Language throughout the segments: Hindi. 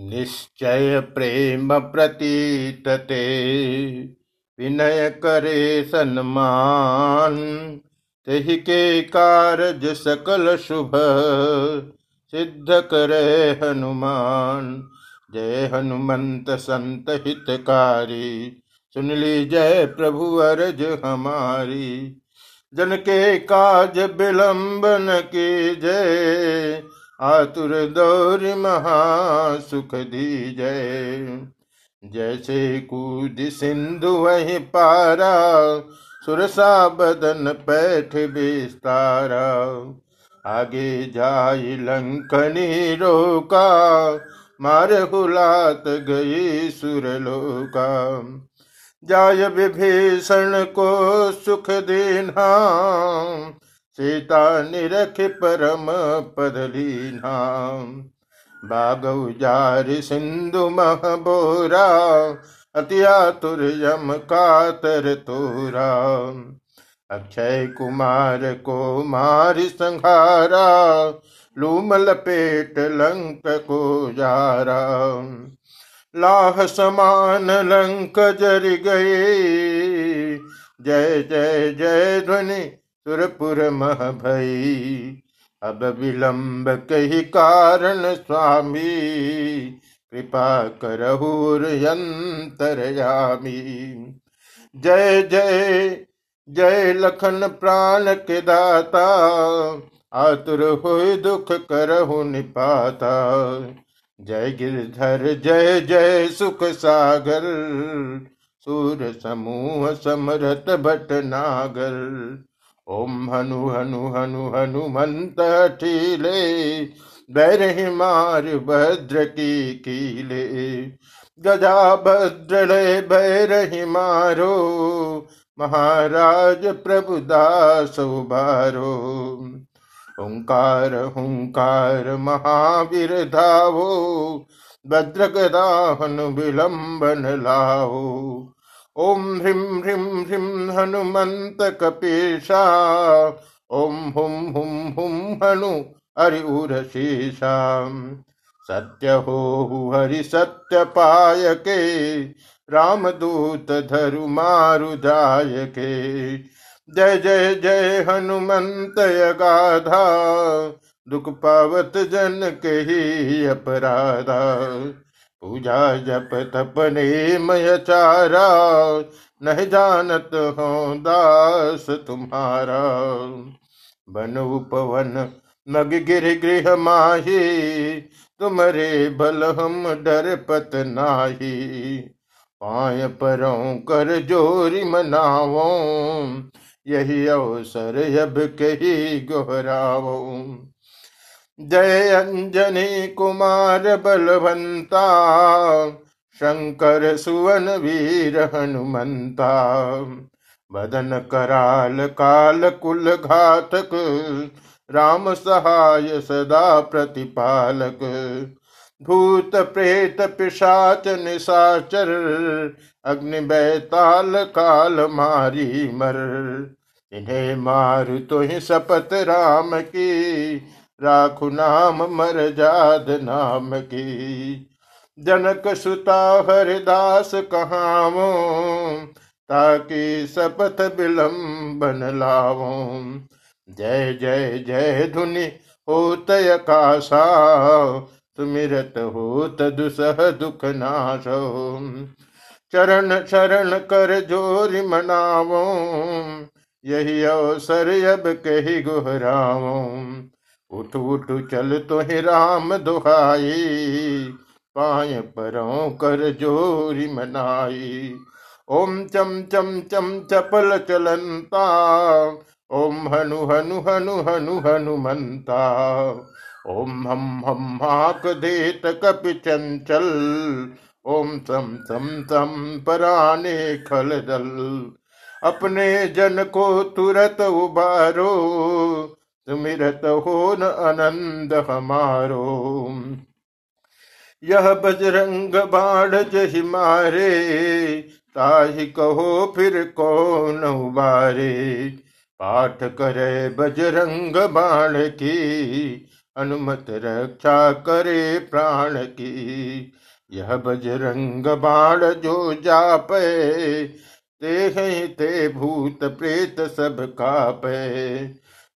निश्चय प्रेम प्रतीतते। विनय करे सन्मान, तहि के कारज सकल शुभ, सिद्ध करे हनुमान। जय हनुमंत संत हितकारी, सुन ली जय प्रभु अरज हमारी। जन के काज विलंबन की जय आतुर दौर महा सुख दी जय जैसे कूद सिंधु वही पारा सुरसा बदन पैठ बिस्तारा आगे जाई लंकनी रोका, मार हुलात गई सुरलोका जाय विभीषण को सुख दीना सीता निरख परम पदलीना। बागौ जार सिंधु मह बोरा अतियातुर यम कातर तोरा। अक्षय कुमार को मार संहारा लूम लपेट लंक को जारा। लाह समान लंक जर गए, जय जय जय ध्वनि सुरपुर मह भई अब विलंब कही कारण स्वामी। कृपा करहूर यंतरयामी जय जय जय लखन प्राण के दाता। आतुर हो दुख करहु निपाता। जय गिरधर, जय जय सुख सागर। सूर समूह समरथ भट नागर ओम हनु हनु हनु हनुमंत ठीले बैरहि मार भद्र की कीले। गजा भद्र लय बैरहि मारो, महाराज प्रभुदास उबारो ओंकार हुंकार महावीर धावो भद्रगदाहन विलंबन लाओ ओम ह्रीं ह्रीं ह्रीं हनुमंत कपीशा ओम हुम हुम हुम हनु हरि उरशीषा सत्य हो हरि सत्य पाय के रामदूत धरु मारु जाय के जय जय जय हनुमंत गाधा दुख पावत जन के ही अपराधा। पूजा जप तपने मय चारा, नहीं जानत हो दास तुम्हारा। बन उपवन मग गिर गृह माही, तुम्हारे बल हम डर पत नाही। पाय परों कर जोरी मनावो, यही अवसर अब कही गोहरावो। जय अंजनी कुमार बलवंता शंकर सुवन वीर हनुमंता बदन कराल काल कुल घातक, राम सहाय सदा प्रतिपालक। भूत प्रेत पिशाच निशाचर, अग्नि बैताल काल मारी मर। इन्हें मारु तो ही शपथ राम की राखु नाम मर जाद नाम की। जनक सुता हरिदास कहावो, ताकि शपथ विलम्बन लावो। जय जय जय धुनि होत आकाशा सुमिरत होत दुसह दुख नाशो। चरण शरण कर जोरि मनावो, यही अवसर अब कही गुहरावो। उठ उठ चल तो ही राम दुहाई पाय परों कर जोरी मनाई। ओम चम चम चम चपल चलंता, ओम हनु हनु हनु हनु हनुमंता ओम हम हम हाक देत कपि चंचल, ओम सम सम सम पराने खल दल अपने जन को तुरत उबारो सुमिरत हो न आनंद हमारो यह बजरंग बाढ़ जहि मारे, ताहि कहो फिर कौन उबारे। पाठ करे बजरंग बाण की, अनुमत रक्षा करे प्राण की। यह बजरंग बाण जो जापे, ते हैं ते भूत प्रेत सब कापे।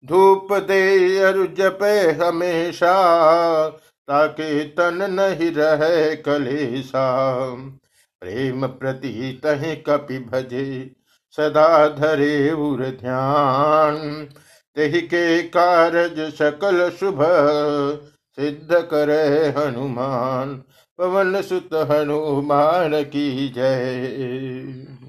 धूप दे जपे हमेशा, ताकि तन नहीं रहे कलेसा प्रेम प्रति तह कपि भजे, सदा धरे उर ध्यान। तही के कारज सकल शुभ, सिद्ध करे हनुमान। पवन सुत हनुमान की जय।